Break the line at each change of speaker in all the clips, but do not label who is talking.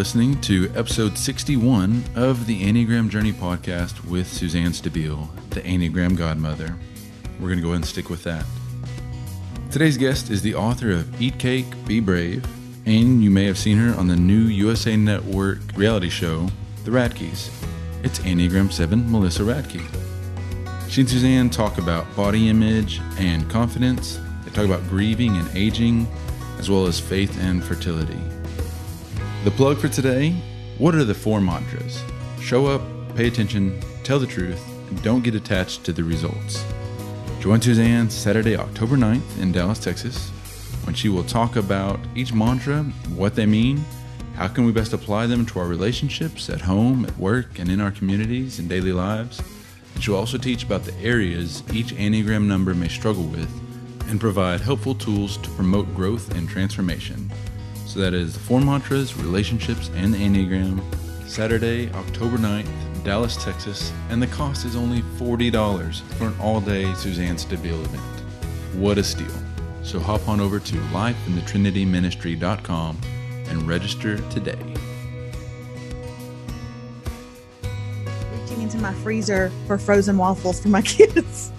listening to episode 61 of the Enneagram Journey podcast with Suzanne Stabile, the Enneagram Godmother. We're going to go ahead and stick with that. Today's guest is the author of Eat Cake, Be Brave, and you may have seen her on the new USA Network reality show, The Radkes. It's Enneagram 7 Melissa Radke. She and Suzanne talk about body image and confidence. They talk about grieving and aging, as well as faith and fertility. The plug for today what are the four mantras? Show up, pay attention, tell the truth, and don't get attached to the results. Join Suzanne Saturday, October 9th in Dallas, Texas, when she will talk about each mantra, what they mean, how can we best apply them to our relationships at home, at work, and in our communities and daily lives. And she'll also teach about the areas each Enneagram number may struggle with and provide helpful tools to promote growth and transformation. So that is the four mantras, relationships, and the Enneagram. Saturday, October 9th, Dallas, Texas, and the cost is only $40 for an all day Suzanne Stabile event. What a steal! So hop on over to lifeinthetrinityministry.com and register today.
Reaching into my freezer for frozen waffles for my kids,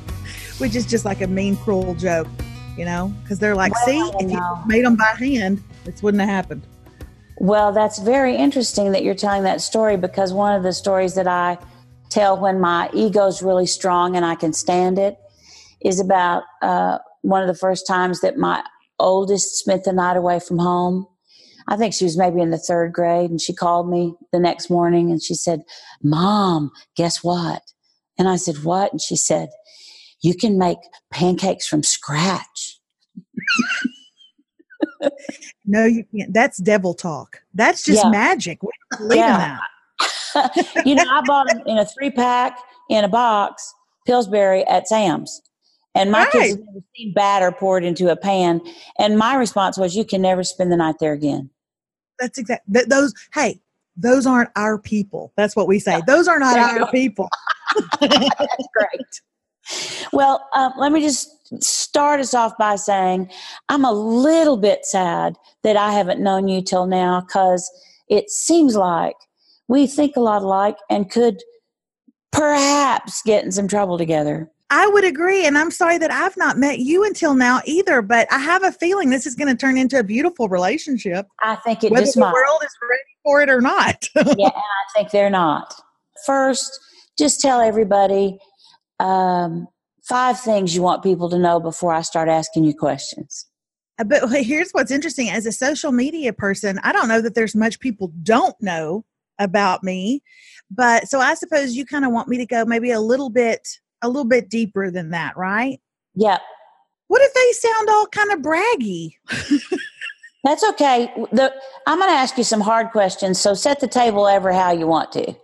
which is just like a mean, cruel joke, you know? Because they're like,
Well,
see, if you made them by hand, this wouldn't have happened.
Well, that's very interesting that you're telling that story because one of the stories that I tell when my ego's really strong and I can stand it is about uh, one of the first times that my oldest spent the night away from home. I think she was maybe in the third grade, and she called me the next morning and she said, Mom, guess what? And I said, What? And she said, You can make pancakes from scratch.
No, you can't. That's devil talk. That's just
Yeah.
magic. We don't believe
Yeah.
that.
you know, I bought them in a three pack in a box, Pillsbury at Sam's. And my
Right.
kids have never seen batter poured into a pan. And my response was, you can never spend the night there again.
That's exact. Th- those, hey, those aren't our people. That's what we say. Those are not our people.
That's great. Well, um, let me just start us off by saying I'm a little bit sad that I haven't known you till now because it seems like we think a lot alike and could perhaps get in some trouble together.
I would agree. And I'm sorry that I've not met you until now either, but I have a feeling this is going to turn into a beautiful relationship,
I think it
whether
just
the
might.
world is ready for it or not.
yeah, and I think they're not. First, just tell everybody um, five things you want people to know before I start asking you questions.
Uh, but here's what's interesting as a social media person, I don't know that there's much people don't know about me. But so I suppose you kind of want me to go maybe a little bit a little bit deeper than that, right?
Yeah,
What if they sound all kind of braggy?
that's okay. The, I'm going to ask you some hard questions, so set the table ever how you want to.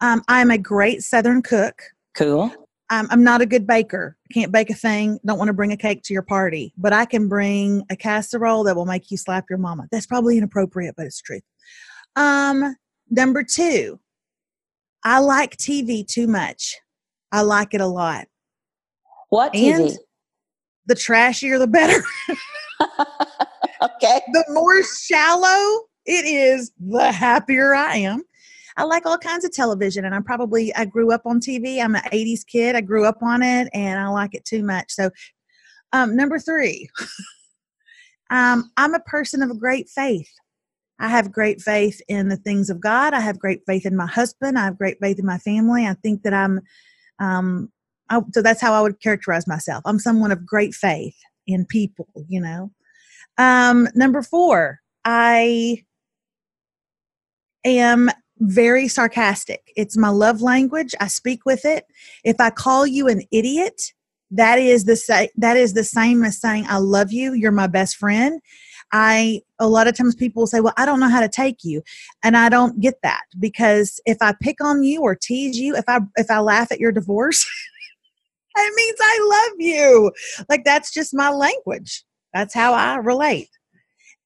Um, I'm a great Southern cook.
Cool.
Um, I'm not a good baker. Can't bake a thing. Don't want to bring a cake to your party, but I can bring a casserole that will make you slap your mama. That's probably inappropriate, but it's true. Um, number two, I like TV too much. I like it a lot.
What
And- The trashier, the better.
okay.
the more shallow it is, the happier I am. I like all kinds of television, and I'm probably I grew up on TV. I'm an '80s kid. I grew up on it, and I like it too much. So, um, number three, um, I'm a person of great faith. I have great faith in the things of God. I have great faith in my husband. I have great faith in my family. I think that I'm, um, I, so that's how I would characterize myself. I'm someone of great faith in people. You know. Um, number four, I am very sarcastic. It's my love language. I speak with it. If I call you an idiot, that is the sa- that is the same as saying I love you. You're my best friend. I a lot of times people will say, "Well, I don't know how to take you," and I don't get that because if I pick on you or tease you, if I if I laugh at your divorce, it means I love you. Like that's just my language. That's how I relate.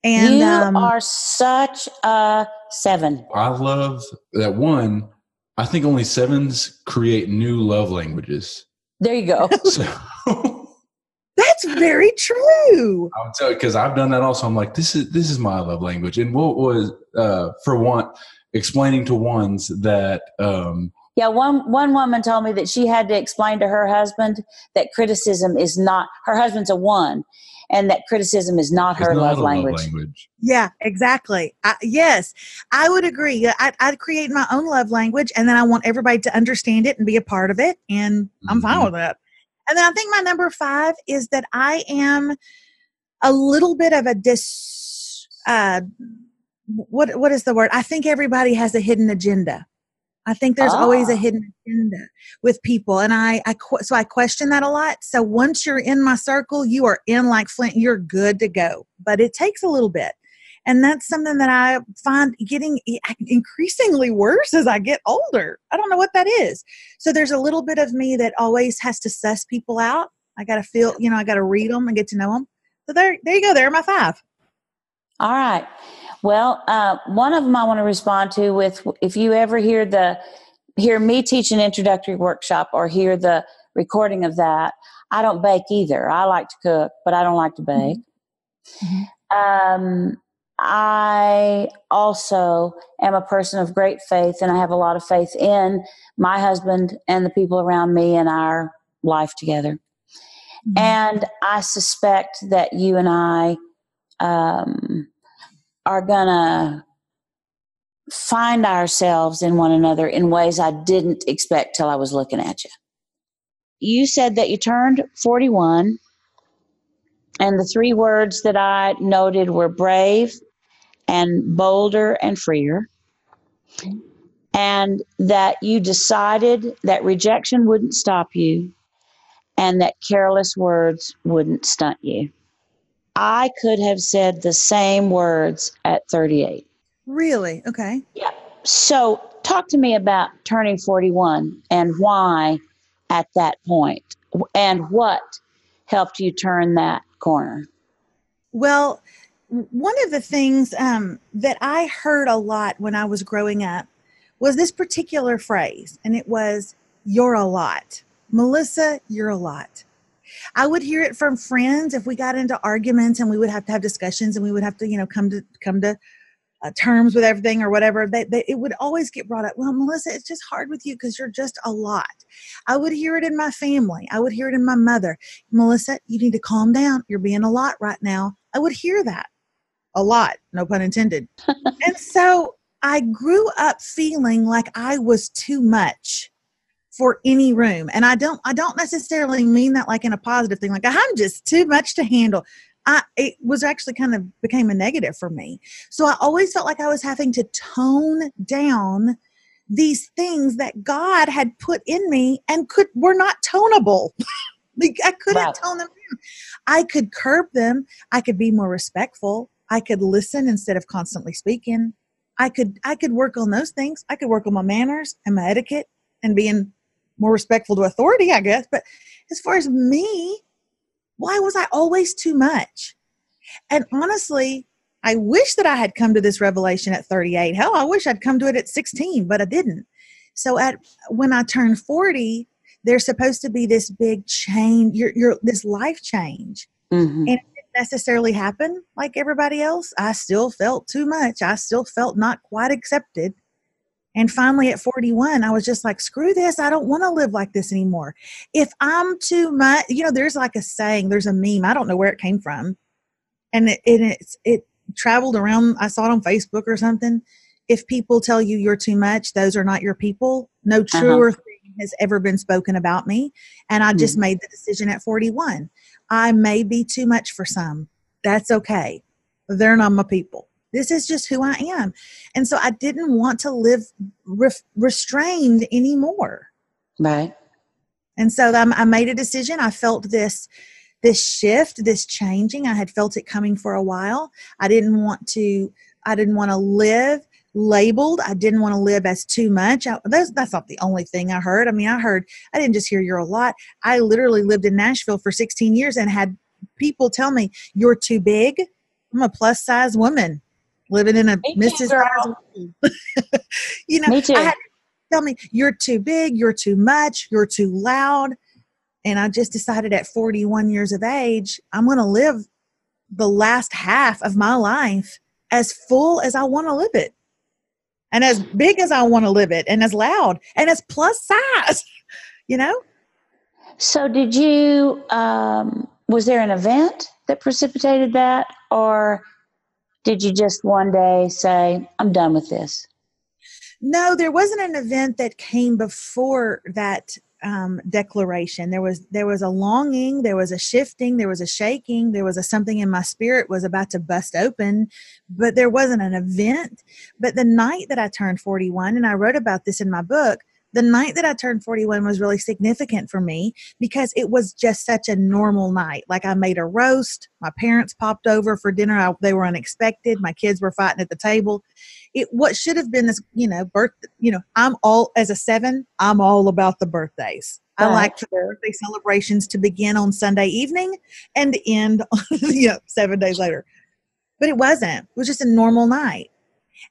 And
you
um,
are such a seven.
I love that one. I think only sevens create new love languages.
There you go.
So
that's very true.
I'll tell you because I've done that also. I'm like, this is this is my love language. And what was uh, for one explaining to ones that um,
yeah, one one woman told me that she had to explain to her husband that criticism is not her husband's a one, and that criticism is not her not love, language. love, language.
Yeah, exactly. I, yes, I would agree. I, I'd create my own love language, and then I want everybody to understand it and be a part of it, and mm-hmm. I'm fine mm-hmm. with that. And then I think my number five is that I am a little bit of a dis. Uh, what what is the word? I think everybody has a hidden agenda. I think there's oh. always a ah. hidden agenda with people, and I, I so I question that a lot. So once you're in my circle, you are in like Flint. You're good to go, but it takes a little bit, and that's something that I find getting increasingly worse as I get older. I don't know what that is. So there's a little bit of me that always has to suss people out. I got to feel, you know, I got to read them and get to know them. So there, there you go. There are my five.
All right. Well, uh, one of them I want to respond to with if you ever hear the hear me teach an introductory workshop or hear the recording of that, I don't bake either. I like to cook, but I don't like to bake. Mm-hmm. Um, I also am a person of great faith, and I have a lot of faith in my husband and the people around me and our life together. Mm-hmm. And I suspect that you and I um, are to find ourselves in one another in ways I didn't expect till I was looking at you. You said that you turned 41, and the three words that I noted were brave and bolder and freer, and that you decided that rejection wouldn't stop you and that careless words wouldn't stunt you. I could have said the same words at 38.
Really? Okay.
Yeah. So, talk to me about turning 41 and why at that point and what helped you turn that corner.
Well, one of the things um, that I heard a lot when I was growing up was this particular phrase, and it was, You're a lot. Melissa, you're a lot. I would hear it from friends if we got into arguments and we would have to have discussions and we would have to, you know, come to come to uh, terms with everything or whatever. They, they, it would always get brought up. Well, Melissa, it's just hard with you because you're just a lot. I would hear it in my family. I would hear it in my mother. Melissa, you need to calm down. You're being a lot right now. I would hear that a lot, no pun intended. and so I grew up feeling like I was too much for any room and i don't i don't necessarily mean that like in a positive thing like i'm just too much to handle I, it was actually kind of became a negative for me. So I always felt like I was having to tone down these things that God had put in me and could were not tonable. like I couldn't wow. tone them down. I could curb them. I could be more respectful. I could listen instead of constantly speaking. I could I could work on those things. I could work on my manners and my etiquette and being more respectful to authority, I guess. But as far as me, why was I always too much? And honestly, I wish that I had come to this revelation at 38. Hell, I wish I'd come to it at 16, but I didn't. So at when I turned 40, there's supposed to be this big change, your your this life change. Mm-hmm. And it didn't necessarily happen like everybody else. I still felt too much. I still felt not quite accepted. And finally, at 41, I was just like, screw this. I don't want to live like this anymore. If I'm too much, you know, there's like a saying, there's a meme. I don't know where it came from. And it, it, it's, it traveled around. I saw it on Facebook or something. If people tell you you're too much, those are not your people. No uh-huh. truer uh-huh. thing has ever been spoken about me. And I just mm made the decision at 41. I may be too much for some. That's okay. They're not my people. This is just who I am. And so I didn't want to live re- restrained anymore.
Right.
And so I made a decision. I felt this this shift, this changing. I had felt it coming for a while. I didn't want to I didn't want to live labeled. I didn't want to live as too much. I, that's, that's not the only thing I heard. I mean, I heard, I didn't just hear you're a lot. I literally lived in Nashville for 16 years and had people tell me, you're too big. I'm a plus size woman living in a me Mrs. Too, you know, me too. I had tell me you're too big, you're too much, you're too loud. And I just decided at 41 years of age, I'm going to live the last half of my life as full as I want to live it and as big as I want to live it and as loud and as plus size, you know?
So, did you, um, was there an event that precipitated that? Or did you just one day say, I'm done with this?
No, there wasn't an event that came before that um, declaration. There was there was a longing, there was a shifting, there was a shaking, there was a something in my spirit was about to bust open, but there wasn't an event. But the night that I turned 41, and I wrote about this in my book, the night that I turned 41 was really significant for me because it was just such a normal night. Like I made a roast, my parents popped over for dinner. I, they were unexpected. My kids were fighting at the table. It what should have been this, you know, birth. You know, I'm all as a seven. I'm all about the birthdays. I like birthday celebrations to begin on Sunday evening and end, you know, seven days later. But it wasn't. It was just a normal night.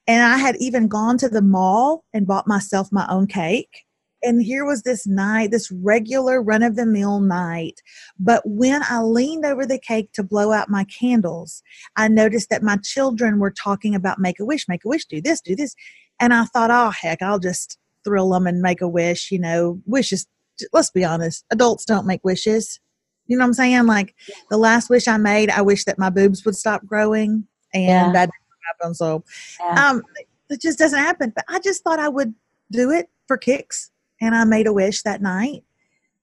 And I had even gone to the mall and bought myself my own cake. And here was this night, this regular run of the mill night. But when I leaned over the cake to blow out my candles, I noticed that my children were talking about make a wish, make a wish, do this, do this. And I thought, oh, heck, I'll just thrill them and make a wish. You know, wishes, let's be honest, adults don't make wishes. You know what I'm saying? Like the last wish I made, I wish that my boobs would stop growing. And yeah. that happen. So yeah. um, it just doesn't happen. But I just thought I would do it for kicks. And I made a wish that night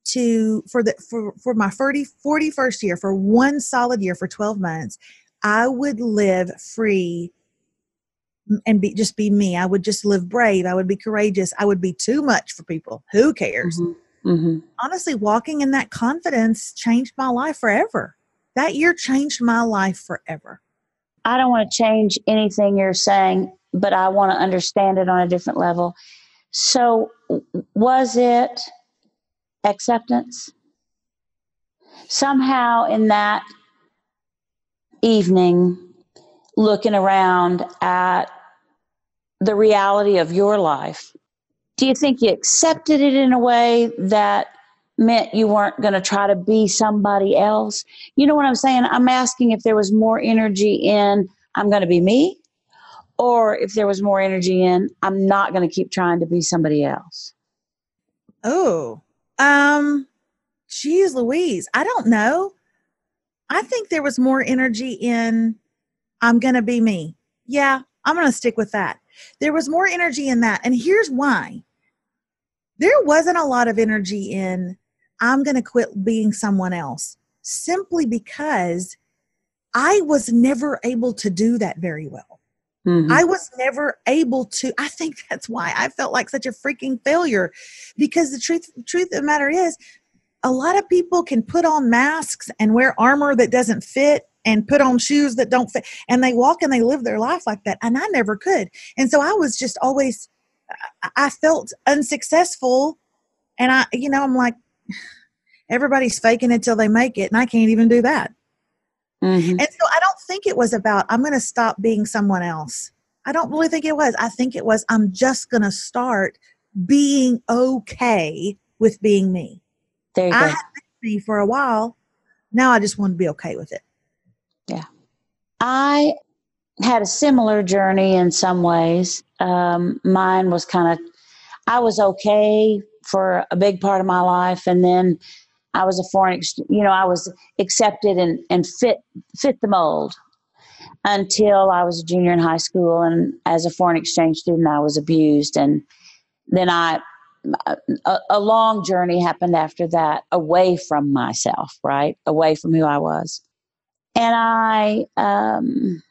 to for the for for my 40 41st year for one solid year for 12 months i would live free and be just be me i would just live brave i would be courageous i would be too much for people who cares mm-hmm. Mm-hmm. honestly walking in that confidence changed my life forever that year changed my life forever
I don't want to change anything you're saying, but I want to understand it on a different level. So, was it acceptance? Somehow, in that evening, looking around at the reality of your life, do you think you accepted it in a way that meant you weren't going to try to be somebody else. You know what I'm saying? I'm asking if there was more energy in I'm going to be me or if there was more energy in I'm not going to keep trying to be somebody else.
Oh. Um geez Louise, I don't know. I think there was more energy in I'm going to be me. Yeah, I'm going to stick with that. There was more energy in that. And here's why. There wasn't a lot of energy in I'm going to quit being someone else simply because I was never able to do that very well. Mm-hmm. I was never able to. I think that's why I felt like such a freaking failure because the truth, truth of the matter is, a lot of people can put on masks and wear armor that doesn't fit and put on shoes that don't fit and they walk and they live their life like that and i never could and so i was just always i felt unsuccessful and i you know i'm like everybody's faking it till they make it and i can't even do that. Mm-hmm. and so i don't think it was about i'm going to stop being someone else. I don't really think it was. I think it was i'm just going to start being okay with being me.
There you
I
go.
had me for a while. Now i just want to be okay with it.
Yeah. I had a similar journey in some ways. Um, mine was kind of i was okay for a big part of my life and then I was a foreign, you know, I was accepted and, and fit fit the mold until I was a junior in high school. And as a foreign exchange student, I was abused. And then I, a, a long journey happened after that away from myself, right? Away from who I was. And I, um,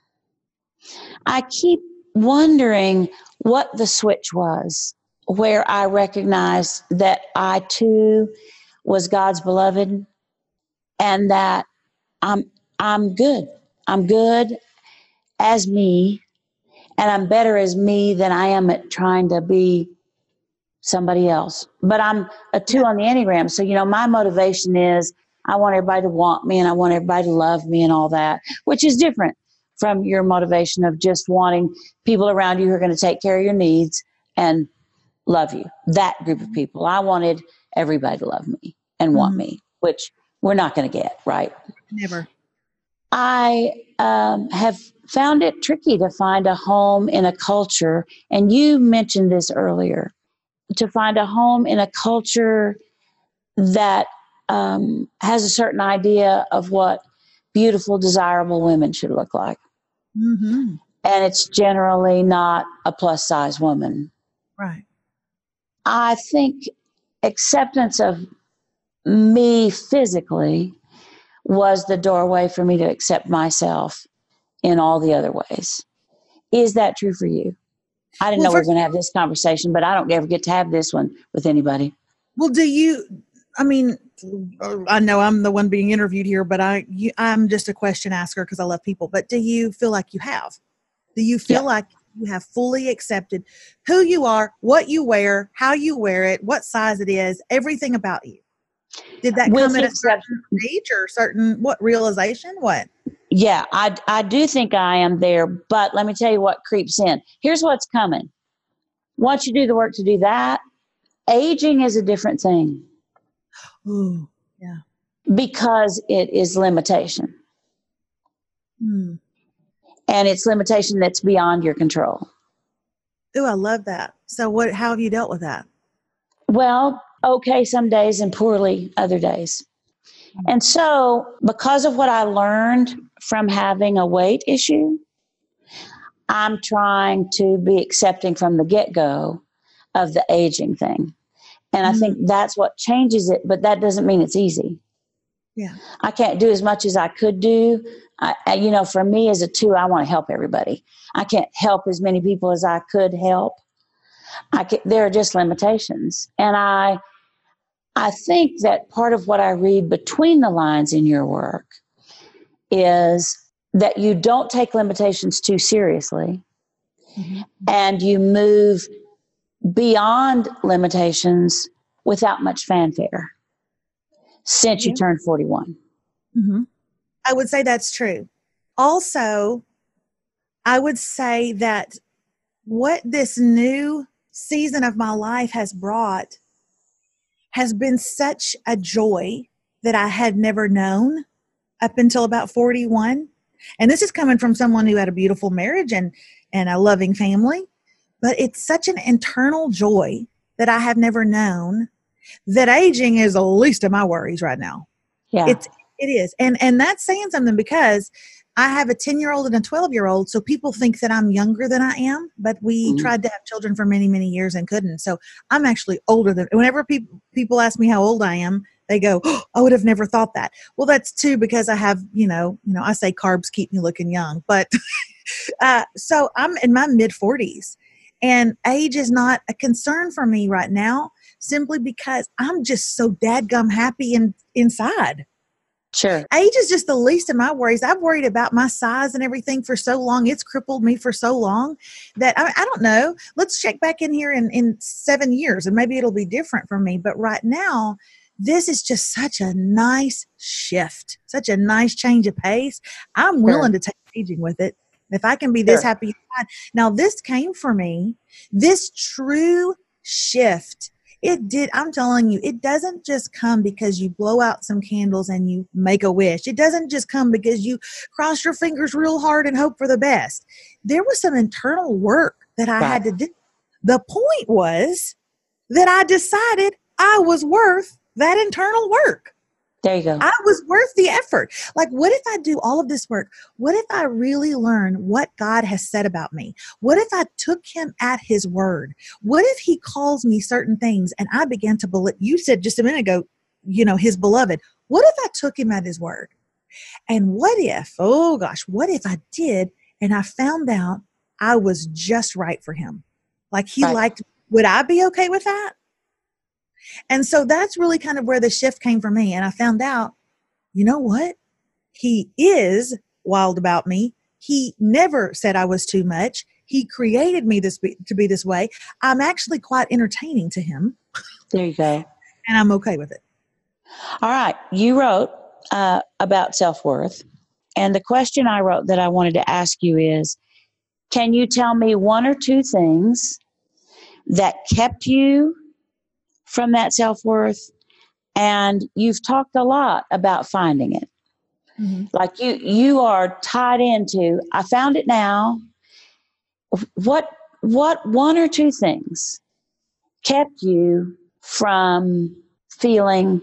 I keep wondering what the switch was where I recognized that I too was God's beloved and that I'm I'm good. I'm good as me and I'm better as me than I am at trying to be somebody else. But I'm a 2 on the Enneagram, so you know my motivation is I want everybody to want me and I want everybody to love me and all that, which is different from your motivation of just wanting people around you who are going to take care of your needs and love you. That group of people. I wanted everybody to love me and want mm-hmm. me. which we're not going to get, right?
Never.
I um, have found it tricky to find a home in a culture, and you mentioned this earlier, to find a home in a culture that um, has a certain idea of what beautiful, desirable women should look like.
Mm-hmm.
And it's generally not a plus size woman.
Right.
I think acceptance of me physically was the doorway for me to accept myself in all the other ways. Is that true for you? I didn't
Well,
know we were going to have this conversation, but I don't ever get to have this one with anybody.
Well, do you? I mean, I know I'm the one being interviewed here, but I, you, I'm just a question asker because I love people. But do you feel like you have? Do you feel
Yeah.
like you have fully accepted who you are, what you wear, how you wear it, what size it is, everything about you? Did that
With
come at a certain age or certain what realization? What?
Yeah, I, I do think I am there, but let me tell you what creeps in. Here's what's coming. Once you do the work to do that, aging is a different thing
Ooh, yeah.
because it is limitation.
hmm.
And it's limitation that's beyond your control.
Ooh, I love that. So, what? How have you dealt with that?
Well, okay, some days and poorly other days. And so, because of what I learned from having a weight issue, I'm trying to be accepting from the get go of the aging thing. And I think mm. that's what changes it, but that doesn't mean it's easy.
Yeah.
I can't do as much as I could do. I, I, you know, for me as a two, I want to help everybody. I can't help as many people as I could help. I can, there are just limitations, and I, I think that part of what I read between the lines in your work is that you don't take limitations too seriously,
Mhm.
and you move beyond limitations without much fanfare since you turned 41.
hmm I would say that's true. Also, I would say that what this new season of my life has brought has been such a joy that I had never known up until about 41. And this is coming from someone who had a beautiful marriage and, and a loving family. But it's such an internal joy that I have never known that aging is the least of my worries right now.
Yeah.
It's it is. And and that's saying something because I have a 10 year old and a 12 year old. So people think that I'm younger than I am, but we
Mhm.
tried to have children for many, many years and couldn't. So I'm actually older than whenever people people ask me how old I am, they go, oh, I would have never thought that. Well, that's too because I have, you know, you know, I say carbs keep me looking young, but uh, so I'm in my mid 40s and age is not a concern for me right now simply because I'm just so dadgum happy in, inside
sure.
age is just the least of my worries. I've worried about my size and everything for so long. It's crippled me for so long that I, I don't know. Let's check back in here in, in seven years and maybe it'll be different for me. But right now, this is just such a nice shift, such a nice change of pace. I'm willing to take aging with it. If I can be this
Sure.
happy, now this came for me. This true shift it did i'm telling you it doesn't just come because you blow out some candles and you make a wish. It doesn't just come because you cross your fingers real hard and hope for the best. There was some internal work that i had to do. The point was that i decided i was worth that internal work
There you go.
I was worth the effort. Like, what if I do all of this work? What if I really learn what God has said about me? What if I took him at his word? What if he calls me certain things and I began to believe? You said just a minute ago, you know, his beloved. What if I took him at his word? And what if, oh gosh, what if I did and I found out I was just right for him? Like he
Right.
liked, would I be okay with that? And so that's really kind of where the shift came for me. And I found out, you know what? He is wild about me. He never said I was too much. He created me this be, to be this way. I'm actually quite entertaining to him,
There you go.
and I'm okay with it.
All right. You wrote uh, about self worth. And the question I wrote that I wanted to ask you is Can you tell me one or two things that kept you from that self worth and you've talked a lot about finding it. Mm-hmm. Like you, you are tied into. I found it now. What, what one or two things kept you from feeling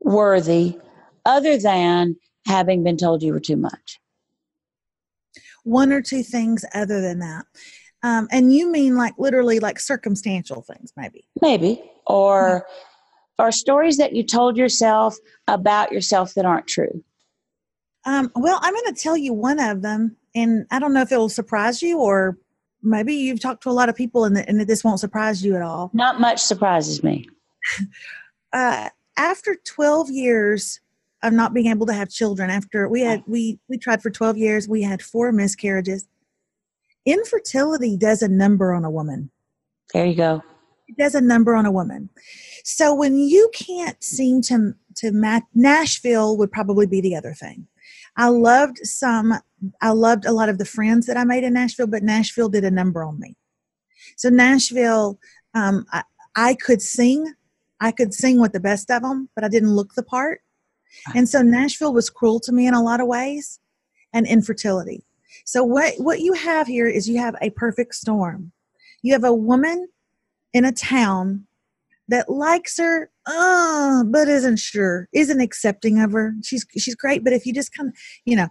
worthy, other than having been told you were too much?
One or two things other than that. Um, and you mean like literally like circumstantial things, maybe?
Maybe. Or or stories that you told yourself about yourself that aren't true.
Um, well, I'm going to tell you one of them, and I don't know if it will surprise you, or maybe you've talked to a lot of people, and, and this won't surprise you at all.
Not much surprises me.
uh, after 12 years of not being able to have children, after we had we we tried for 12 years, we had four miscarriages infertility does a number on a woman.
There you go.
It does a number on a woman. So when you can't seem to to match, Nashville would probably be the other thing. I loved some. I loved a lot of the friends that I made in Nashville, but Nashville did a number on me. So Nashville, um, I, I could sing. I could sing with the best of them, but I didn't look the part. And so Nashville was cruel to me in a lot of ways, and infertility. So what what you have here is you have a perfect storm. You have a woman in a town that likes her, uh, but isn't sure, isn't accepting of her. She's she's great, but if you just kind of, you know,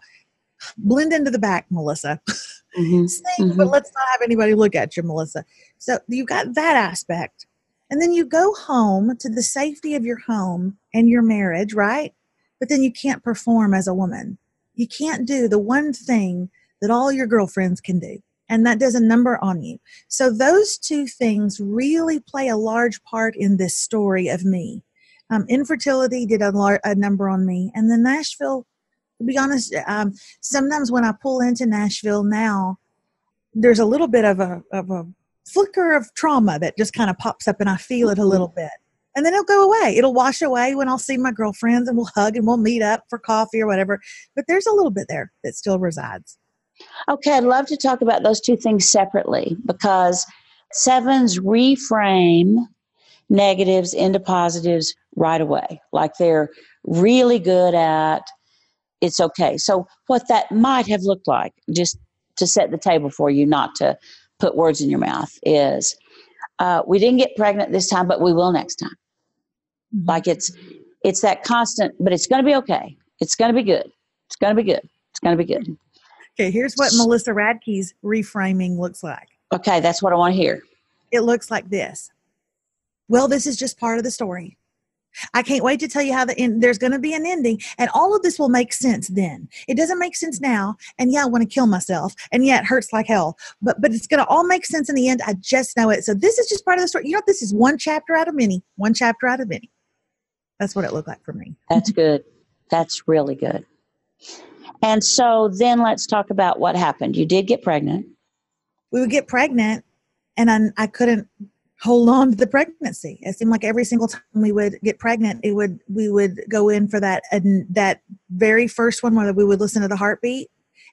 blend into the back, Melissa. Mm-hmm. Sing, mm-hmm. but let's not have anybody look at you, Melissa. So you've got that aspect. And then you go home to the safety of your home and your marriage, right? But then you can't perform as a woman. You can't do the one thing that all your girlfriends can do. And that does a number on you. So, those two things really play a large part in this story of me. Um, infertility did a, lar- a number on me. And then Nashville, to be honest, um, sometimes when I pull into Nashville now, there's a little bit of a, of a flicker of trauma that just kind of pops up and I feel it a little mm-hmm. bit. And then it'll go away. It'll wash away when I'll see my girlfriends and we'll hug and we'll meet up for coffee or whatever. But there's a little bit there that still resides.
Okay, I'd love to talk about those two things separately because sevens reframe negatives into positives right away. Like they're really good at it's okay. So, what that might have looked like, just to set the table for you, not to put words in your mouth, is uh, we didn't get pregnant this time, but we will next time. Mm-hmm. Like it's it's that constant, but it's going to be okay. It's going to be good. It's going to be good. It's going to be good.
Okay, here's what Melissa Radke's reframing looks like.
Okay, that's what I want to hear.
It looks like this. Well, this is just part of the story. I can't wait to tell you how the end, there's going to be an ending, and all of this will make sense then. It doesn't make sense now, and yeah, I want to kill myself, and yeah, it hurts like hell. But but it's going to all make sense in the end. I just know it. So this is just part of the story. You know, this is one chapter out of many. One chapter out of many. That's what it looked like for me.
That's good. That's really good. And so then let's talk about what happened. You did get pregnant.
We would get pregnant, and I, I couldn't hold on to the pregnancy. It seemed like every single time we would get pregnant, it would we would go in for that and that very first one where we would listen to the heartbeat,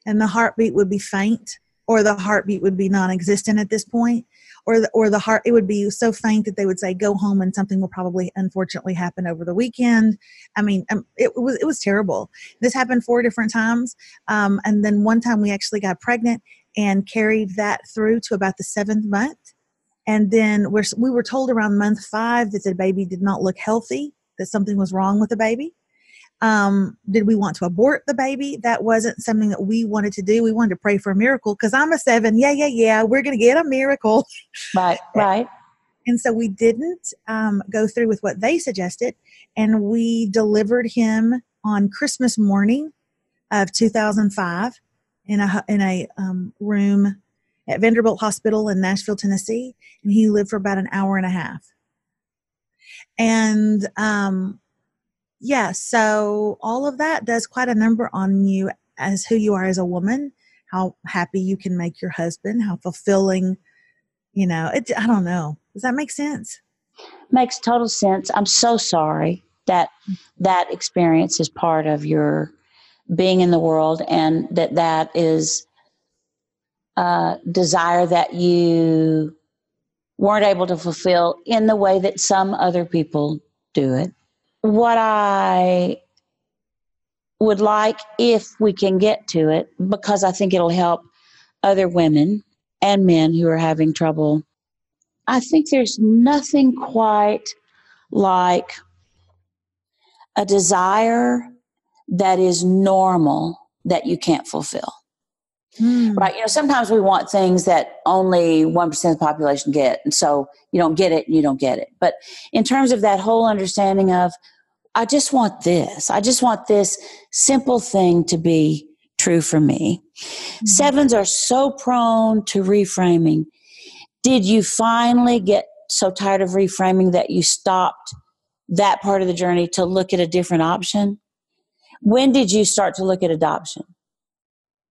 and the heartbeat would be faint, or the heartbeat would be non-existent at this point or the, or the heart it would be so faint that they would say go home and something will probably unfortunately happen over the weekend. I mean um, it was it was terrible. This happened four different times um, and then one time we actually got pregnant and carried that through to about the seventh month. And then we're, we were told around month five that the baby did not look healthy that something was wrong with the baby um, did we want to abort the baby? That wasn't something that we wanted to do. We wanted to pray for a miracle because I'm a seven. Yeah, yeah, yeah. We're going to get a miracle.
Right, right.
And so we didn't um, go through with what they suggested, and we delivered him on Christmas morning of 2005 in a in a um, room at Vanderbilt Hospital in Nashville, Tennessee, and he lived for about an hour and a half. And um, yeah, so all of that does quite a number on you as who you are as a woman, how happy you can make your husband, how fulfilling, you know, it, I don't know. Does that make sense?
Makes total sense. I'm so sorry that that experience is part of your being in the world and that that is a desire that you weren't able to fulfill in the way that some other people do it. What I would like, if we can get to it, because I think it'll help other women and men who are having trouble. I think there's nothing quite like a desire that is normal that you can't fulfill. Mm. Right. You know, sometimes we want things that only 1% of the population get. And so you don't get it and you don't get it. But in terms of that whole understanding of, I just want this, I just want this simple thing to be true for me. Mm-hmm. Sevens are so prone to reframing. Did you finally get so tired of reframing that you stopped that part of the journey to look at a different option? When did you start to look at adoption?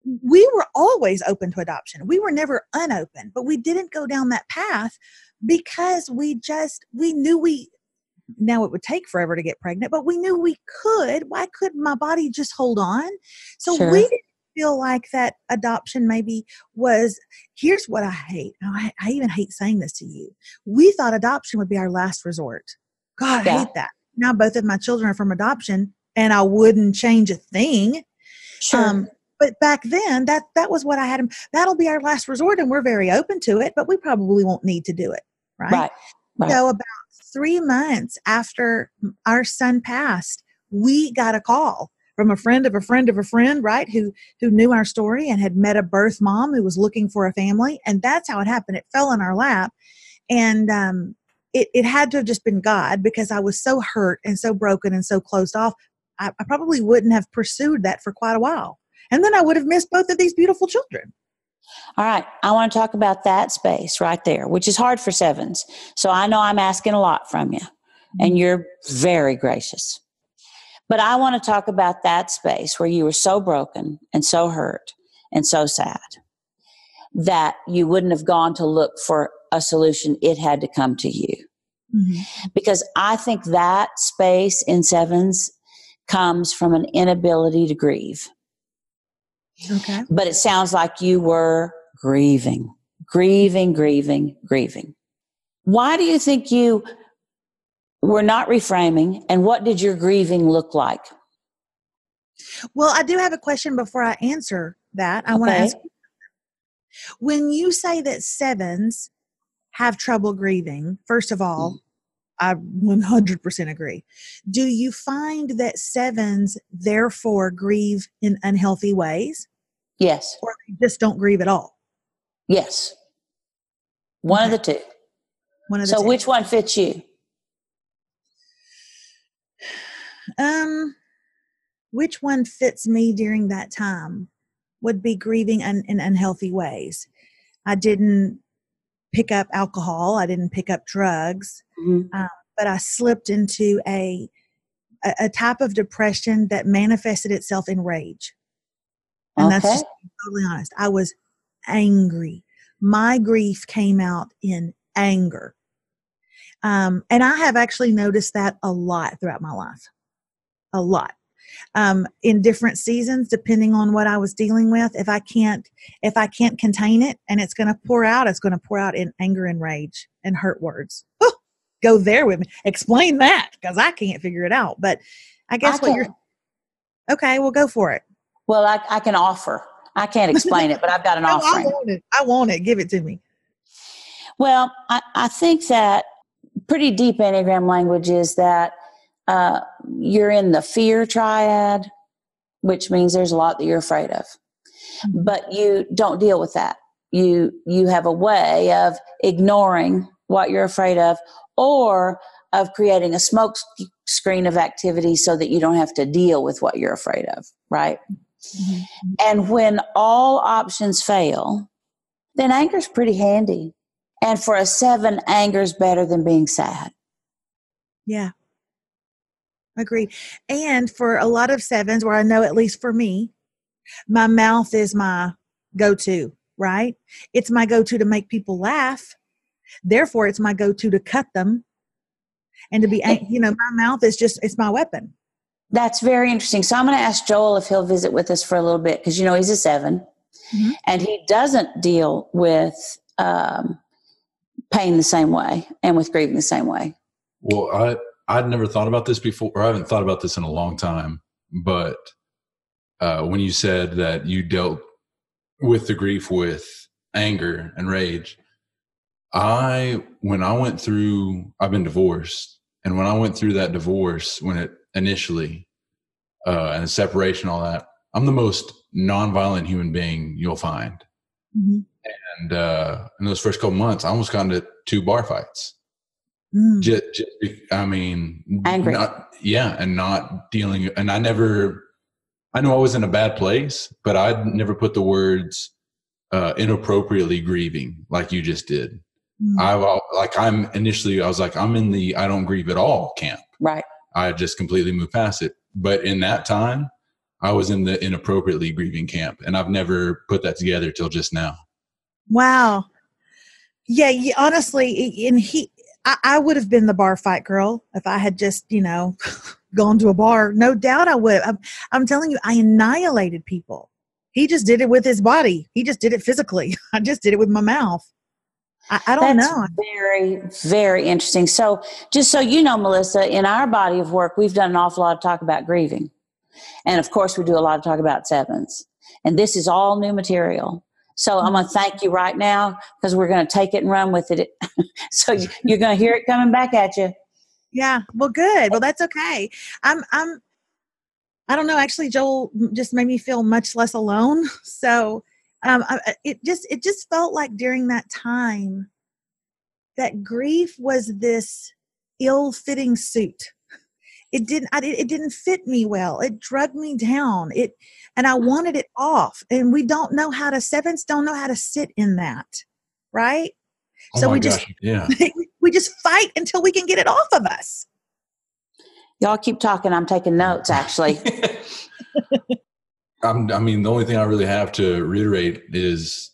We were always open to adoption. We were never unopen, but we didn't go down that path because we just we knew we now it would take forever to get pregnant, but we knew we could. Why could my body just hold on? So sure. we didn't feel like that adoption maybe was here's what I hate. I, I, even hate saying this to you. We thought adoption would be our last resort. God, I hate that. Now both of my children are from adoption and I wouldn't change a thing. Sure. Um, but back then that that was what i had that'll be our last resort and we're very open to it but we probably won't need to do it right, right. right. so about three months after our son passed we got a call from a friend of a friend of a friend right who who knew our story and had met a birth mom who was looking for a family and that's how it happened it fell in our lap and um it, it had to have just been God because I was so hurt and so broken and so closed off. I, I probably wouldn't have pursued that for quite a while. And then I would have missed both of these beautiful children.
All right. I want to talk about that space right there, which is hard for sevens. So I know I'm asking a lot from you, and mm-hmm. you're very gracious. But I want to talk about that space where you were so broken and so hurt and so sad that you wouldn't have gone to look for a solution. It had to come to you. Mm-hmm. Because I think that space in sevens comes from an inability to grieve. Okay. But it sounds like you were grieving, grieving, grieving, grieving. Why do you think you were not reframing and what did your grieving look like?
Well, I do have a question before I answer that. I okay. want to ask when you say that sevens have trouble grieving, first of all, mm. I 100% agree. Do you find that sevens therefore grieve in unhealthy ways?
Yes.
Or they just don't grieve at all?
Yes. One okay. of the two. One of the so two. which one fits you?
Um, which one fits me during that time would be grieving in, in unhealthy ways. I didn't pick up alcohol. I didn't pick up drugs, mm-hmm. um, but I slipped into a, a, a type of depression that manifested itself in rage, and okay. that's just totally honest. I was angry. My grief came out in anger, um, and I have actually noticed that a lot throughout my life, a lot um, in different seasons depending on what i was dealing with if i can't if i can't contain it and it's going to pour out it's going to pour out in anger and rage and hurt words oh, go there with me explain that because i can't figure it out but i guess I what you're okay well go for it
well i, I can offer i can't explain it but i've got an no, offering
I want, it. I want it give it to me
well I, I think that pretty deep enneagram language is that uh, you're in the fear triad, which means there's a lot that you're afraid of. Mm-hmm. But you don't deal with that. You you have a way of ignoring what you're afraid of or of creating a smoke screen of activity so that you don't have to deal with what you're afraid of, right? Mm-hmm. And when all options fail, then anger's pretty handy. And for a seven, anger's better than being sad.
Yeah. Agreed. And for a lot of sevens, where I know at least for me, my mouth is my go to, right? It's my go to to make people laugh. Therefore, it's my go to to cut them and to be, you know, my mouth is just, it's my weapon.
That's very interesting. So I'm going to ask Joel if he'll visit with us for a little bit because, you know, he's a 7 mm-hmm. and he doesn't deal with um, pain the same way and with grieving the same way.
Well, I,
I'd never thought about this before, or I haven't thought about this in a long time. But uh, when you said that you dealt with the grief with anger and rage, I when I went through, I've been divorced, and when I went through that divorce, when it initially uh, and the separation, all that, I'm the most nonviolent human being you'll find. Mm-hmm. And uh, in those first couple months, I almost got into two bar fights. Mm. Just, just, I mean,
angry.
Not, yeah, and not dealing. And I never, I know I was in a bad place, but I'd never put the words uh, inappropriately grieving like you just did. Mm. I like I'm initially I was like I'm in the I don't grieve at all camp.
Right.
I just completely moved past it. But in that time, I was in the inappropriately grieving camp, and I've never put that together till just now.
Wow. Yeah, yeah honestly, and he, I, I, would have been the bar fight girl if I had just, you know, gone to a bar. No doubt I would. I'm, I'm telling you, I annihilated people. He just did it with his body. He just did it physically. I just did it with my mouth. I, I don't
That's
know.
Very, very interesting. So, just so you know, Melissa, in our body of work, we've done an awful lot of talk about grieving. And of course, we do a lot of talk about sevens. And this is all new material. So I'm going to thank you right now because we're going to take it and run with it. so you're going to hear it coming back at you.
Yeah. Well, good. Well, that's okay. I'm, I'm, I don't know. Actually, Joel just made me feel much less alone. So, um, I, it just, it just felt like during that time that grief was this ill-fitting suit. It didn't I, it didn't fit me well. It drugged me down. It and i wanted it off. And we don't know how to sevens don't know how to sit in that right?
Oh so we gosh. just yeah.
we just fight until we can get it off of us.
Y'all keep talking. I'm taking notes actually
I'm, i mean the only thing i really have to reiterate is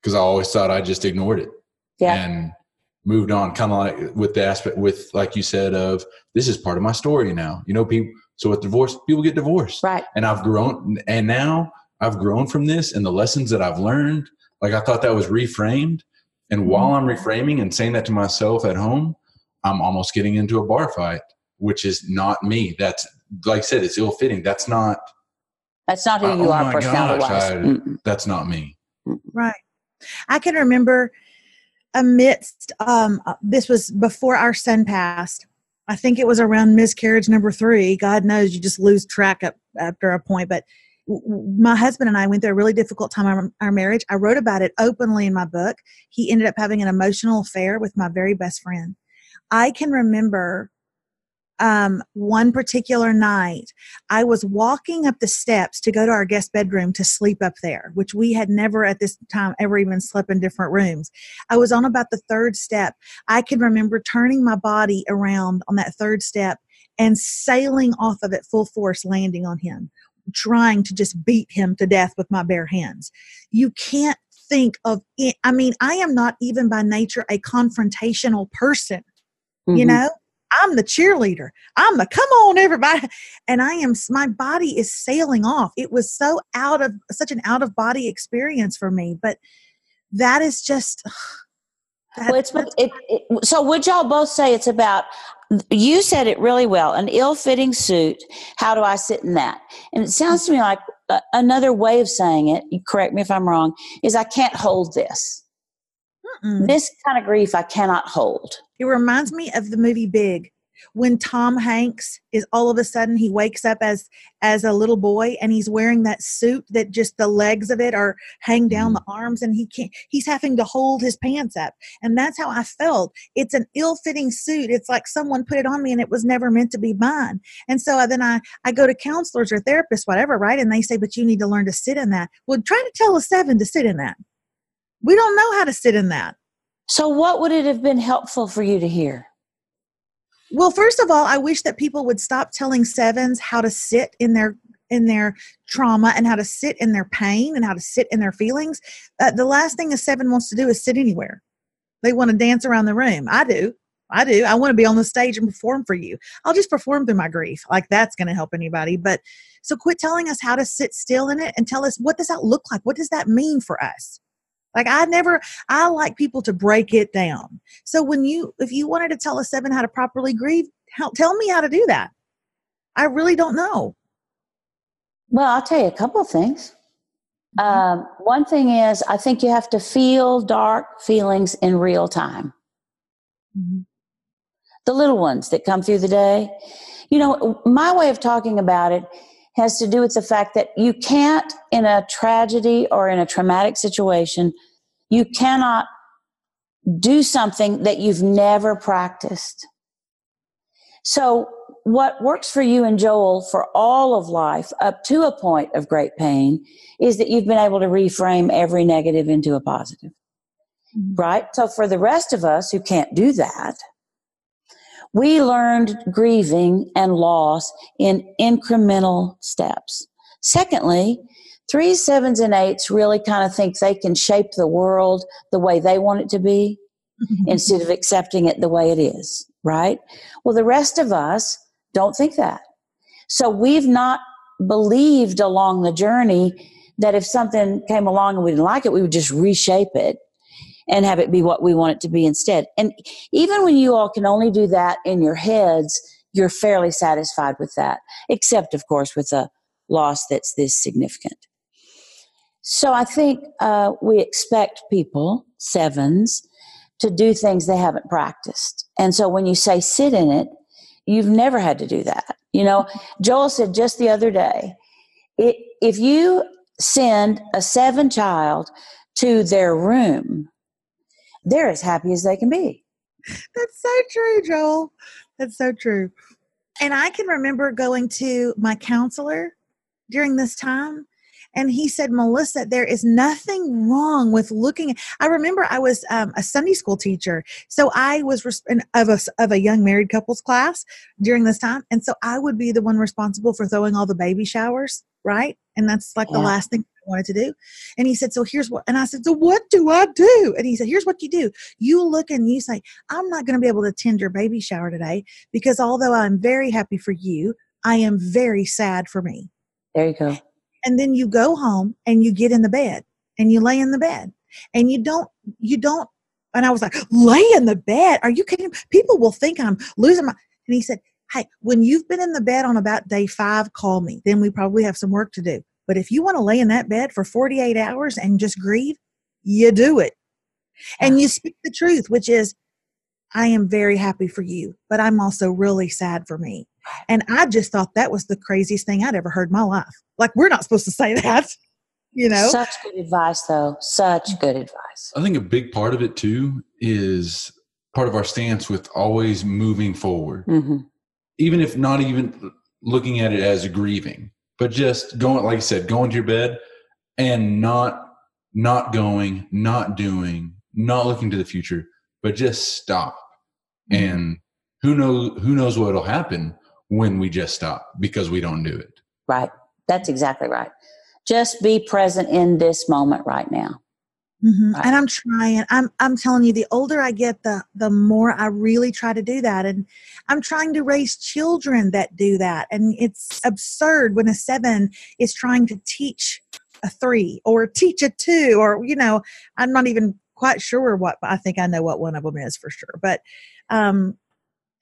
because i always thought i just ignored it
yeah.
and moved on kind of like with the aspect with like you said of this is part of my story now. You know people so with divorce people get divorced.
Right.
And i've grown and now i've grown from this and the lessons that i've learned like i thought that was reframed. And while i'm mm-hmm. reframing and saying that to myself at home i'm almost getting into a bar fight which is not me. That's like i said it's ill-fitting. That's not
that's not who uh, you oh are personality wise
that's not me
right i can remember amidst um, uh, this was before our son passed. I think it was around miscarriage number three. God knows you just lose track up after a point. But my husband and I went through a really difficult time in our marriage. I wrote about it openly in my book. He ended up having an emotional affair with my very best friend. I can remember um, one particular night, I was walking up the steps to go to our guest bedroom to sleep up there, which we had never at this time ever even slept in different rooms. I was on about the third step. I can remember turning my body around on that third step and sailing off of it full force, landing on him, trying to just beat him to death with my bare hands. You can't think of it. I mean, I am not even by nature a confrontational person. Mm-hmm. You know, I'm the cheerleader. I'm the come on, everybody. And I am, my body is sailing off. It was so out of, such an out of body experience for me. But that is just.
That, well, it's, it, it, so would y'all both say it's about you said it really well an ill-fitting suit how do i sit in that and it sounds to me like uh, another way of saying it correct me if i'm wrong is i can't hold this Mm-mm. This kind of grief I cannot hold.
It reminds me of the movie Big when Tom Hanks is all of a sudden he wakes up as as a little boy and he's wearing that suit that just the legs of it are hang down mm-hmm. the arms and he can't he's having to hold his pants up. And that's how I felt. It's an ill-fitting suit. It's like someone put it on me and it was never meant to be mine. And so then I I go to counselors or therapists whatever right? And they say but you need to learn to sit in that. Well try to tell a seven to sit in that we don't know how to sit in that.
So, what would it have been helpful for you to hear?
Well, first of all, I wish that people would stop telling sevens how to sit in their in their trauma and how to sit in their pain and how to sit in their feelings. Uh, the last thing a seven wants to do is sit anywhere. They want to dance around the room. I do. I do. I want to be on the stage and perform for you. I'll just perform through my grief. Like that's going to help anybody. But so quit telling us how to sit still in it and tell us what does that look like? What does that mean for us? Like I never, I like people to break it down. So when you, if you wanted to tell a seven how to properly grieve, How, tell me how to do that. I really don't know.
Well, I'll tell you a couple of things. Mm-hmm. Um, one thing is, I think you have to feel dark feelings in real time. Mm-hmm. The little ones that come through the day. You know, my way of talking about it has to do with the fact that you can't, in a tragedy or in a traumatic situation, you cannot do something that you've never practiced. So, what works for you and Joel for all of life up to a point of great pain is that you've been able to reframe every negative into a positive. Mm-hmm. Right? So, for the rest of us who can't do that, we learned grieving and loss in incremental steps. Secondly, threes, sevens, and eights really kind of think they can shape the world the way they want it to be instead of accepting it the way it is, right? Well, the rest of us don't think that. So we've not believed along the journey that if something came along and we didn't like it, we would just reshape it and have it be what we want it to be instead. And even when you all can only do that in your heads, you're fairly satisfied with that, except, of course, with a loss that's this significant. So I think uh, we expect people, sevens, to do things they haven't practiced. And so when you say sit in it, you've never had to do that. You know, Joel said just the other day, it, if you send a seven child to their room, they're as happy as they can be.
That's so true, Joel. That's so true. And I can remember going to my counselor during this time and he said, Melissa, there is nothing wrong with looking. I remember I was um, a Sunday school teacher. So I was res- of, a, of a young married couples class during this time. And so I would be the one responsible for throwing all the baby showers, right? And that's like yeah. the last thing wanted to do. And he said, So here's what, and I said, So what do I do? And he said, Here's what you do. You look and you say, I'm not going to be able to attend your baby shower today because although I'm very happy for you, I am very sad for me.
There you go
and then you go home and you get in the bed and you lay in the bed and you don't you don't and i was like lay in the bed are you kidding people will think i'm losing my and he said hey when you've been in the bed on about day five call me then we probably have some work to do but if you want to lay in that bed for 48 hours and just grieve you do it and you speak the truth which is i am very happy for you but i'm also really sad for me and I just thought that was the craziest thing I'd ever heard in my life. Like, we're not supposed to say that, you know?
Such good advice, though. Such good advice.
I think a big part of it, too, is part of our stance with always moving forward. Mm-hmm. Even if not even looking at it as grieving, but just going, like I said, going to your bed and not not going, not doing, not looking to the future, but just stop. Mm-hmm. And who knows who knows what'll happen when we just stop because we don't do it.
Right. That's exactly right. Just be present in this moment right now.
Mm-hmm. And I'm trying. I'm I'm telling you, the older I get, the the more I really try to do that. And I'm trying to raise children that do that. And it's absurd when a seven is trying to teach a three or teach a two, or you know, I'm not even quite sure what. I think I know what one of them is for sure. But um,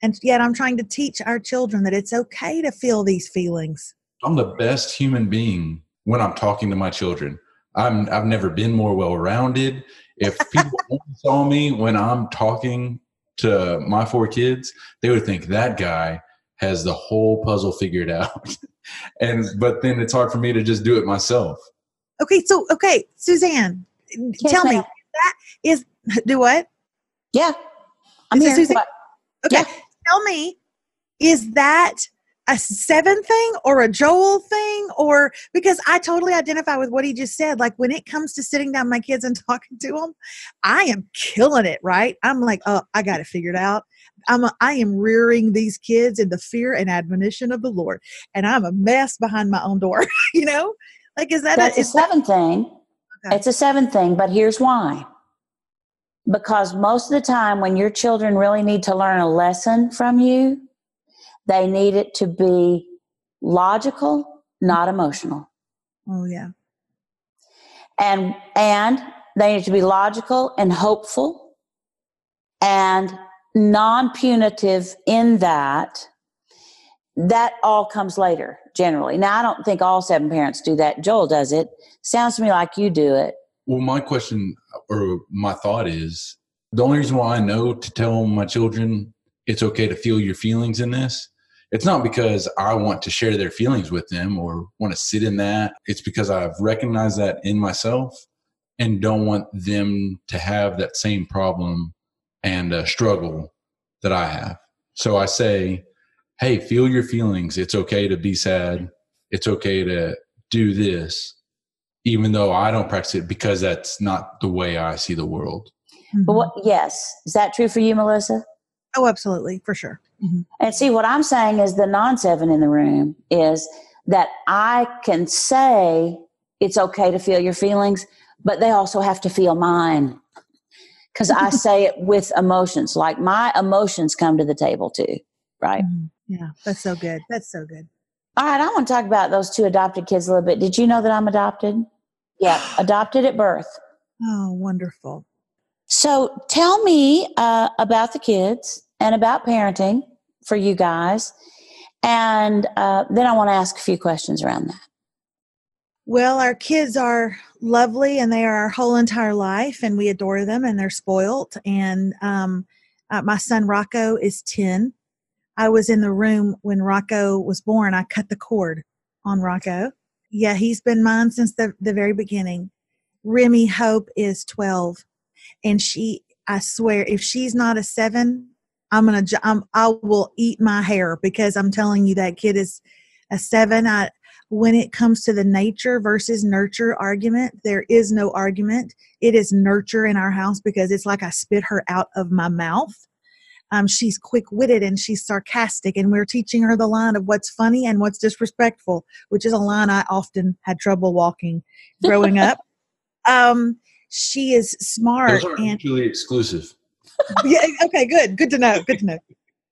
and yet I'm trying to teach our children that it's okay to feel these feelings.
I'm the best human being when I'm talking to my children. I'm I've never been more well rounded. If people saw me when I'm talking to my four kids, they would think that guy has the whole puzzle figured out. and but then it's hard for me to just do it myself.
Okay, so okay, Suzanne, yes, tell me that is do what?
Yeah. I'm here. Suzanne?
Okay. Yeah tell me, is that a seven thing or a Joel thing? Or because I totally identify with what he just said. Like when it comes to sitting down my kids and talking to them, I am killing it, right? I'm like, oh, I got it figured out. I'm a, I am rearing these kids in the fear and admonition of the Lord, and I'm a mess behind my own door. you know, like is that
that's a, a seven that, thing? Okay. It's a seven thing, but here's why because most of the time when your children really need to learn a lesson from you they need it to be logical not mm-hmm. emotional
oh yeah
and and they need to be logical and hopeful and non punitive in that, that all comes later generally. Now, I don't think all seven parents do that. Joel does it. Sounds to me like you do it.
Well, my question or my thought is the only reason why I know to tell my children it's okay to feel your feelings in this. It's not because I want to share their feelings with them or want to sit in that. It's because I've recognized that in myself and don't want them to have that same problem and uh, struggle that I have. So I say, hey, feel your feelings. It's okay to be sad. It's okay to do this, even though I don't practice it because that's not the way I see the world.
Mm-hmm. But what, yes, is that true for you, Melissa?
Oh, absolutely, for sure.
Mm-hmm. And see, what I'm saying is the non seven in the room is that I can say it's okay to feel your feelings, but they also have to feel mine because I say it with emotions. Like my emotions come to the table too, right? Mm-hmm.
Yeah, that's so good. That's so good.
All right, I want to talk about those two adopted kids a little bit. Did you know that I'm adopted? Yeah, adopted at birth.
Oh, wonderful.
So tell me uh, about the kids and about parenting for you guys. And uh, then I want to ask a few questions around that.
Well, our kids are lovely and they are our whole entire life, and we adore them and they're spoilt. And um, uh, my son Rocco is 10 I was in the room when Rocco was born. I cut the cord on Rocco. Yeah, he's been mine since the, the very beginning. Remy Hope is 12. And she, I swear, if she's not a seven, I'm going to, I'm, I will eat my hair because I'm telling you that kid is a seven. I, when it comes to the nature versus nurture argument, there is no argument. It is nurture in our house because it's like I spit her out of my mouth um, she's quick witted and she's sarcastic, and we're teaching her the line of what's funny and what's disrespectful, which is a line I often had trouble walking growing up. Um, she is smart
Those are and mutually exclusive.
Yeah. Okay. Good. Good to know. Good to know.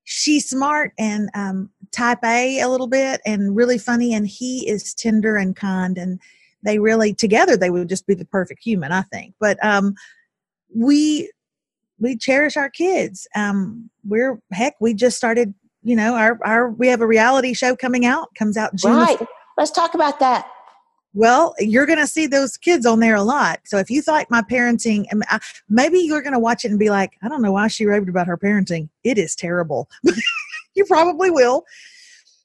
She's smart and um, type A a little bit and really funny, and he is tender and kind, and they really together they would just be the perfect human, I think. But um, we we cherish our kids. Um, we're heck, we just started. You know, our our we have a reality show coming out. Comes out June.
Right. Let's talk about that.
Well, you're going to see those kids on there a lot. So if you thought my parenting, maybe you're going to watch it and be like, I don't know why she raved about her parenting. It is terrible. you probably will.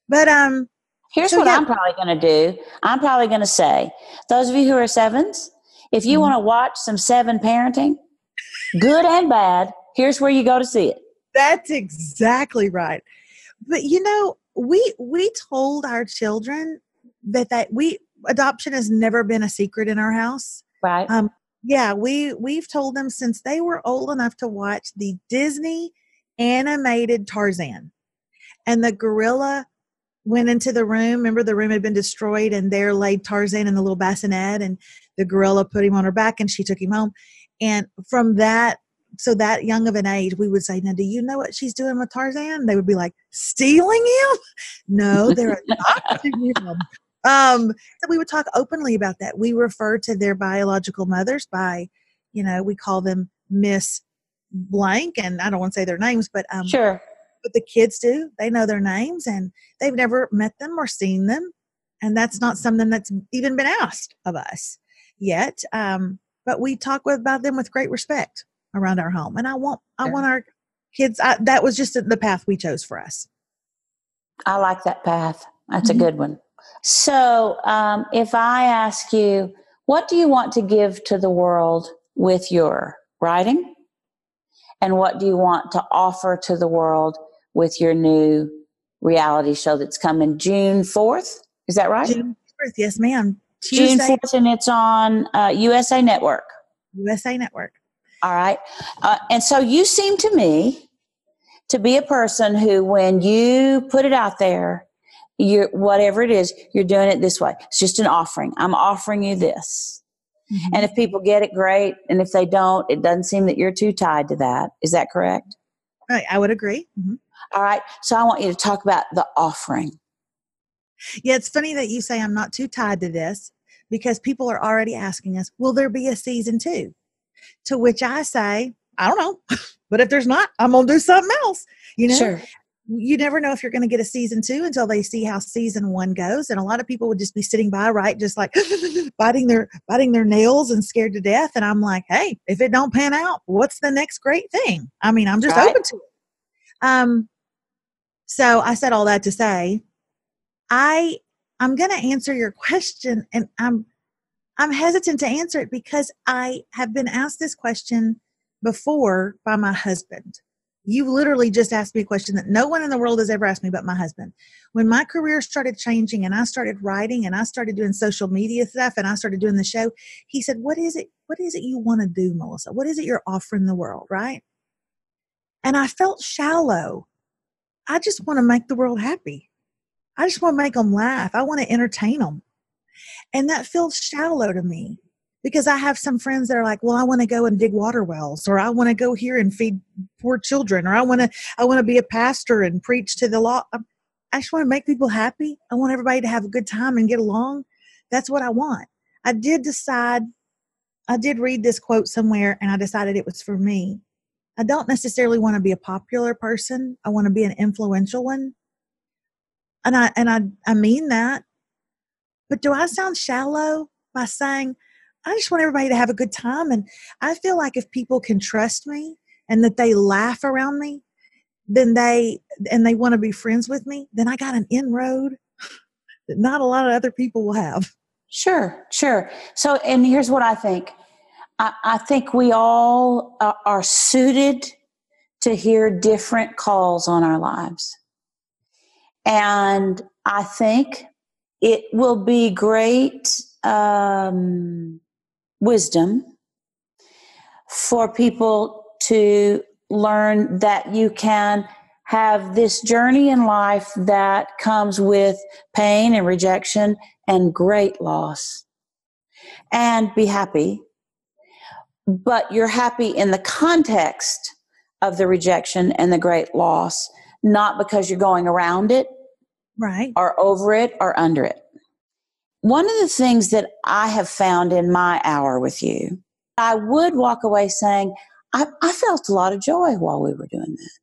But um,
here's so what yeah. I'm probably going to do. I'm probably going to say, those of you who are sevens, if you mm-hmm. want to watch some seven parenting, good and bad. Here's where you go to see it.
That's exactly right. But you know, we we told our children that that we adoption has never been a secret in our house.
Right.
Um, yeah, we we've told them since they were old enough to watch the Disney animated Tarzan, and the gorilla went into the room. Remember, the room had been destroyed, and there lay Tarzan in the little bassinet, and the gorilla put him on her back, and she took him home. And from that, so that young of an age, we would say, Now, do you know what she's doing with Tarzan? They would be like, Stealing him? No, they're adopting him. Um, so we would talk openly about that. We refer to their biological mothers by, you know, we call them Miss Blank, and I don't want to say their names, but um,
sure.
But the kids do. They know their names, and they've never met them or seen them, and that's not something that's even been asked of us yet. Um, but we talk with, about them with great respect around our home. And I want I want our kids. I, that was just the path we chose for us.
I like that path. That's mm-hmm. a good one. So, um, if I ask you, what do you want to give to the world with your writing? And what do you want to offer to the world with your new reality show that's coming June 4th? Is that right?
June 4th, yes, ma'am.
Tuesday. June 4th, and it's on uh, USA Network.
USA Network.
All right. Uh, and so you seem to me to be a person who, when you put it out there, you whatever it is, you're doing it this way. It's just an offering. I'm offering you this. Mm-hmm. And if people get it, great. And if they don't, it doesn't seem that you're too tied to that. Is that correct?
I, I would agree. Mm-hmm.
All right. So I want you to talk about the offering.
Yeah, it's funny that you say I'm not too tied to this because people are already asking us, will there be a season two? To which I say, I don't know. But if there's not, I'm gonna do something else. You know,
Sure.
You never know if you're going to get a season two until they see how season one goes. And a lot of people would just be sitting by, right, just like biting their biting their nails and scared to death. And I'm like, hey, if it don't pan out, what's the next great thing? I mean, I'm just
Right.
open to it. Um, so I said all that to say, I I'm going to answer your question, and I'm I'm hesitant to answer it because I have been asked this question before by my husband. You literally just asked me a question that no one in the world has ever asked me but my husband. When my career started changing and I started writing and I started doing social media stuff and I started doing the show, he said, What is it? What is it you want to do, Melissa? What is it you're offering the world? Right. And I felt shallow. I just want to make the world happy. I just want to make them laugh. I want to entertain them. And that feels shallow to me because I have some friends that are like, well, I want to go and dig water wells, or I want to go here and feed poor children, or I want to, I want to be a pastor and preach to the law. Um, I just want to make people happy. I want everybody to have a good time and get along. That's what I want. I did decide, I did read this quote somewhere and I decided it was for me. I don't necessarily want to be a popular person. I want to be an influential one. And I, and I, I mean that. But do I sound shallow by saying, I just want everybody to have a good time. And I feel like if people can trust me and that they laugh around me, then they and they want to be friends with me, then I got an inroad that not a lot of other people will have.
Sure, sure. So, and here's what I think I, I think we all are, are suited to hear different calls on our lives. And I think it will be great um, wisdom for people to learn that you can have this journey in life that comes with pain and rejection and great loss and be happy but you're happy in the context of the rejection and the great loss not because you're going around it
Right.
or over it or under it one of the things that i have found in my hour with you i would walk away saying i, I felt a lot of joy while we were doing that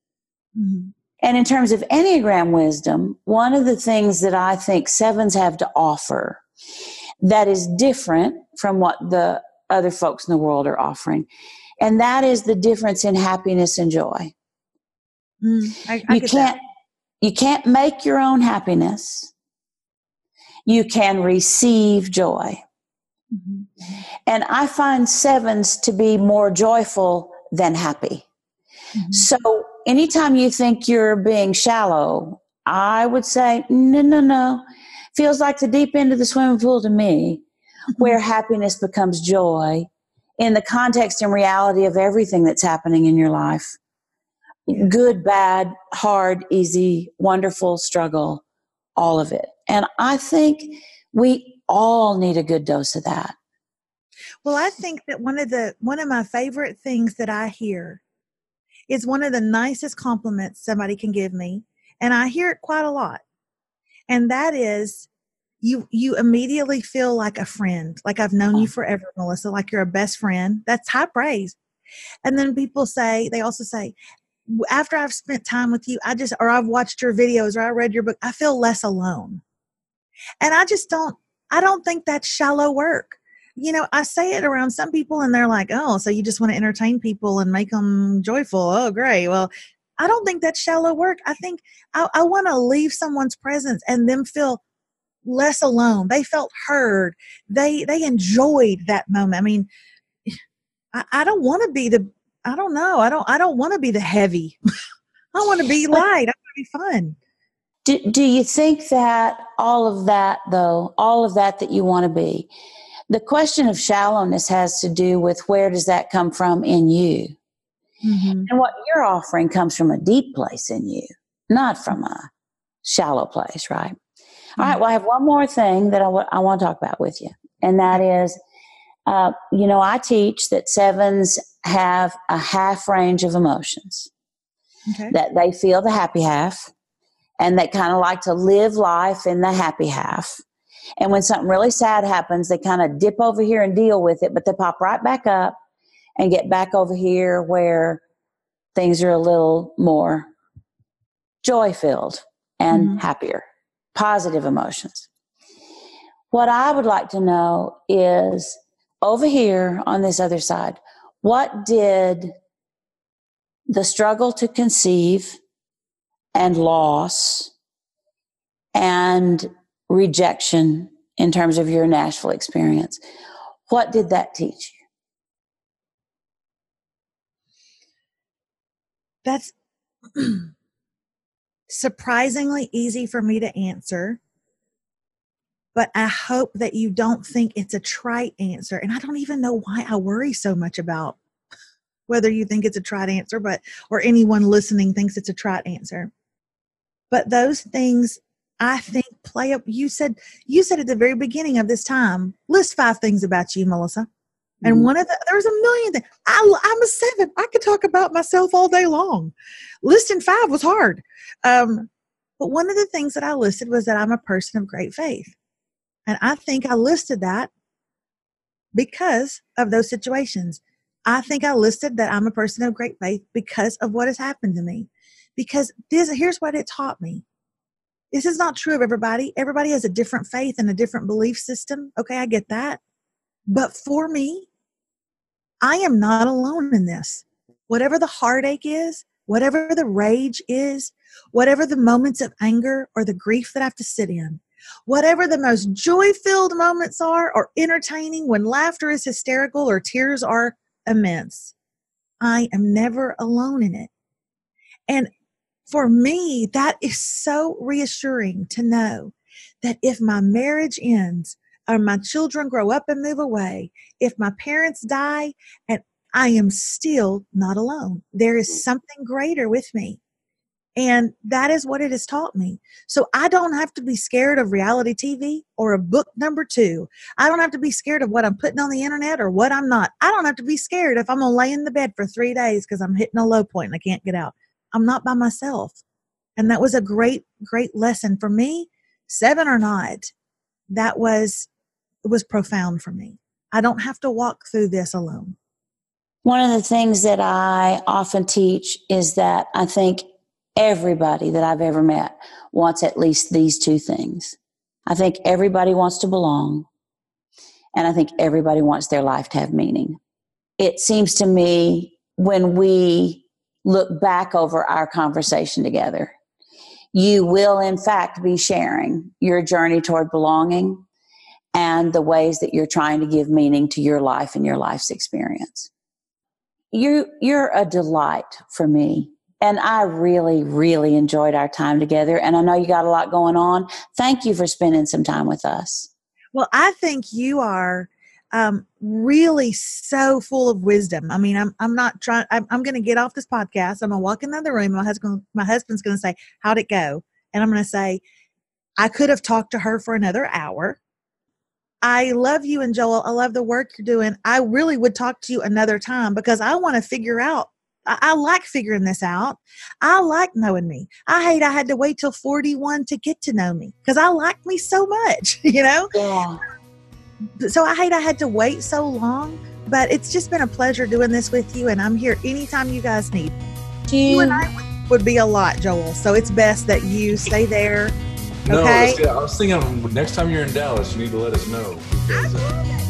Mhm.
and in terms of Enneagram wisdom, one of the things that I think sevens have to offer that is different from what the other folks in the world are offering, and that is the difference in happiness and joy.
Mm, I, I
you can't
that.
you can't make your own happiness. You can receive joy.
Mhm.
And I find sevens to be more joyful than happy.
Mhm.
So anytime you think you're being shallow, I would say, no, no, no. Feels like the deep end of the swimming pool to me, where happiness becomes joy in the context and reality of everything that's happening in your life good, bad, hard, easy, wonderful, struggle, all of it. And I think we all need a good dose of that.
Well, I think that one of the one of my favorite things that I hear is one of the nicest compliments somebody can give me, and I hear it quite a lot. And that is you you immediately feel like a friend, like I've known you oh. forever, Melissa, like you're a best friend. That's high praise. And then people say, they also say, after I've spent time with you, I just or I've watched your videos or I read your book, I feel less alone. And I just don't I don't think that's shallow work you know, I say it around some people and they're like, oh, so you just want to entertain people and make them joyful. Oh, great. Well, I don't think that's shallow work. I think I, I want to leave someone's presence and them feel less alone. They felt heard. They they enjoyed that moment. I mean, I, I don't want to be the I don't know. I don't I don't want to be the heavy. I want to be light. I want to be fun.
Do, do you think that all of that, though, all of that that you want to be, the question of shallowness has to do with where does that come from in you?
Mm-hmm.
And what you're offering comes from a deep place in you, not from a shallow place, right? All right, well, I have one more thing that I want to talk about with you, and that is, uh, you know, I teach that sevens have a half range of emotions.
Okay.
that they feel the happy half and they kind of like to live life in the happy half. And when something really sad happens, they kind of dip over here and deal with it, but they pop right back up and get back over here where things are a little more joy filled and mm-hmm. happier, positive emotions. What I would like to know is over here on this other side, what did the struggle to conceive and loss and rejection in terms of your Nashville experience, what did that teach you?
That's surprisingly easy for me to answer. But I hope that you don't think it's a trite answer. And I don't even know why I worry so much about whether you think it's a trite answer, but or anyone listening thinks it's a trite answer. But those things I think play up you said you said at the very beginning of this time, list five things about you, Melissa. And mm-hmm. one of the there's a million things. I, I'm a seven. I could talk about myself all day long. Listing five was hard. Um, but one of the things that I listed was that I'm a person of great faith. And I think I listed that because of those situations. I think I listed that I'm a person of great faith because of what has happened to me. Because this, here's what it taught me. This is not true of everybody. Everybody has a different faith and a different belief system. Okay, I get that. But for me, I am not alone in this. Whatever the heartache is, whatever the rage is, whatever the moments of anger or the grief that I have to sit in, whatever the most joy filled moments are or entertaining when laughter is hysterical or tears are immense, I am never alone in it. And for me, that is so reassuring to know that if my marriage ends, or my children grow up and move away, if my parents die, and I am still not alone. There is mm. something greater with me. And that is what it has taught me. So I don't have to be scared of reality TV or a book number two. I don't have to be scared of what I'm putting on the internet or what I'm not. I don't have to be scared if I'm going to lay in the bed for three days because I'm hitting a low point and I can't get out. I'm not by myself. And that was a great, great lesson for me, seven or not. That was, it was profound for me. I don't have to walk through this alone.
One of the things that I often teach is that I think everybody that I've ever met wants at least these two things. I think everybody wants to belong, and I think everybody wants their life to have meaning. It seems to me when we look back over our conversation together, you will, in fact, be sharing your journey toward belonging and the ways that you're trying to give meaning to your life and your life's experience. You, you're a delight for me and I really, really enjoyed our time together. And I know you got a lot going on. Thank you for spending some time with us.
Well, I think you are um, really so full of wisdom. I mean, I'm I'm not trying. I'm, I'm going to get off this podcast. I'm going to walk in the other room. My husband, my husband's going to say, "How'd it go?" And I'm going to say, "I could have talked to her for another hour." I love you and Joel. I love the work you're doing. I really would talk to you another time because I want to figure out I, I like figuring this out. I like knowing me. I hate I had to wait till 41 to get to know me because I like me so much, you know?
Yeah.
So I hate I had to wait so long, but it's just been a pleasure doing this with you, and I'm here anytime you guys need.
You,
you and I would be a lot, Joel. So it's best that you stay there.
No. I was thinking next time you're in Dallas, you need to let us know. Because, uh,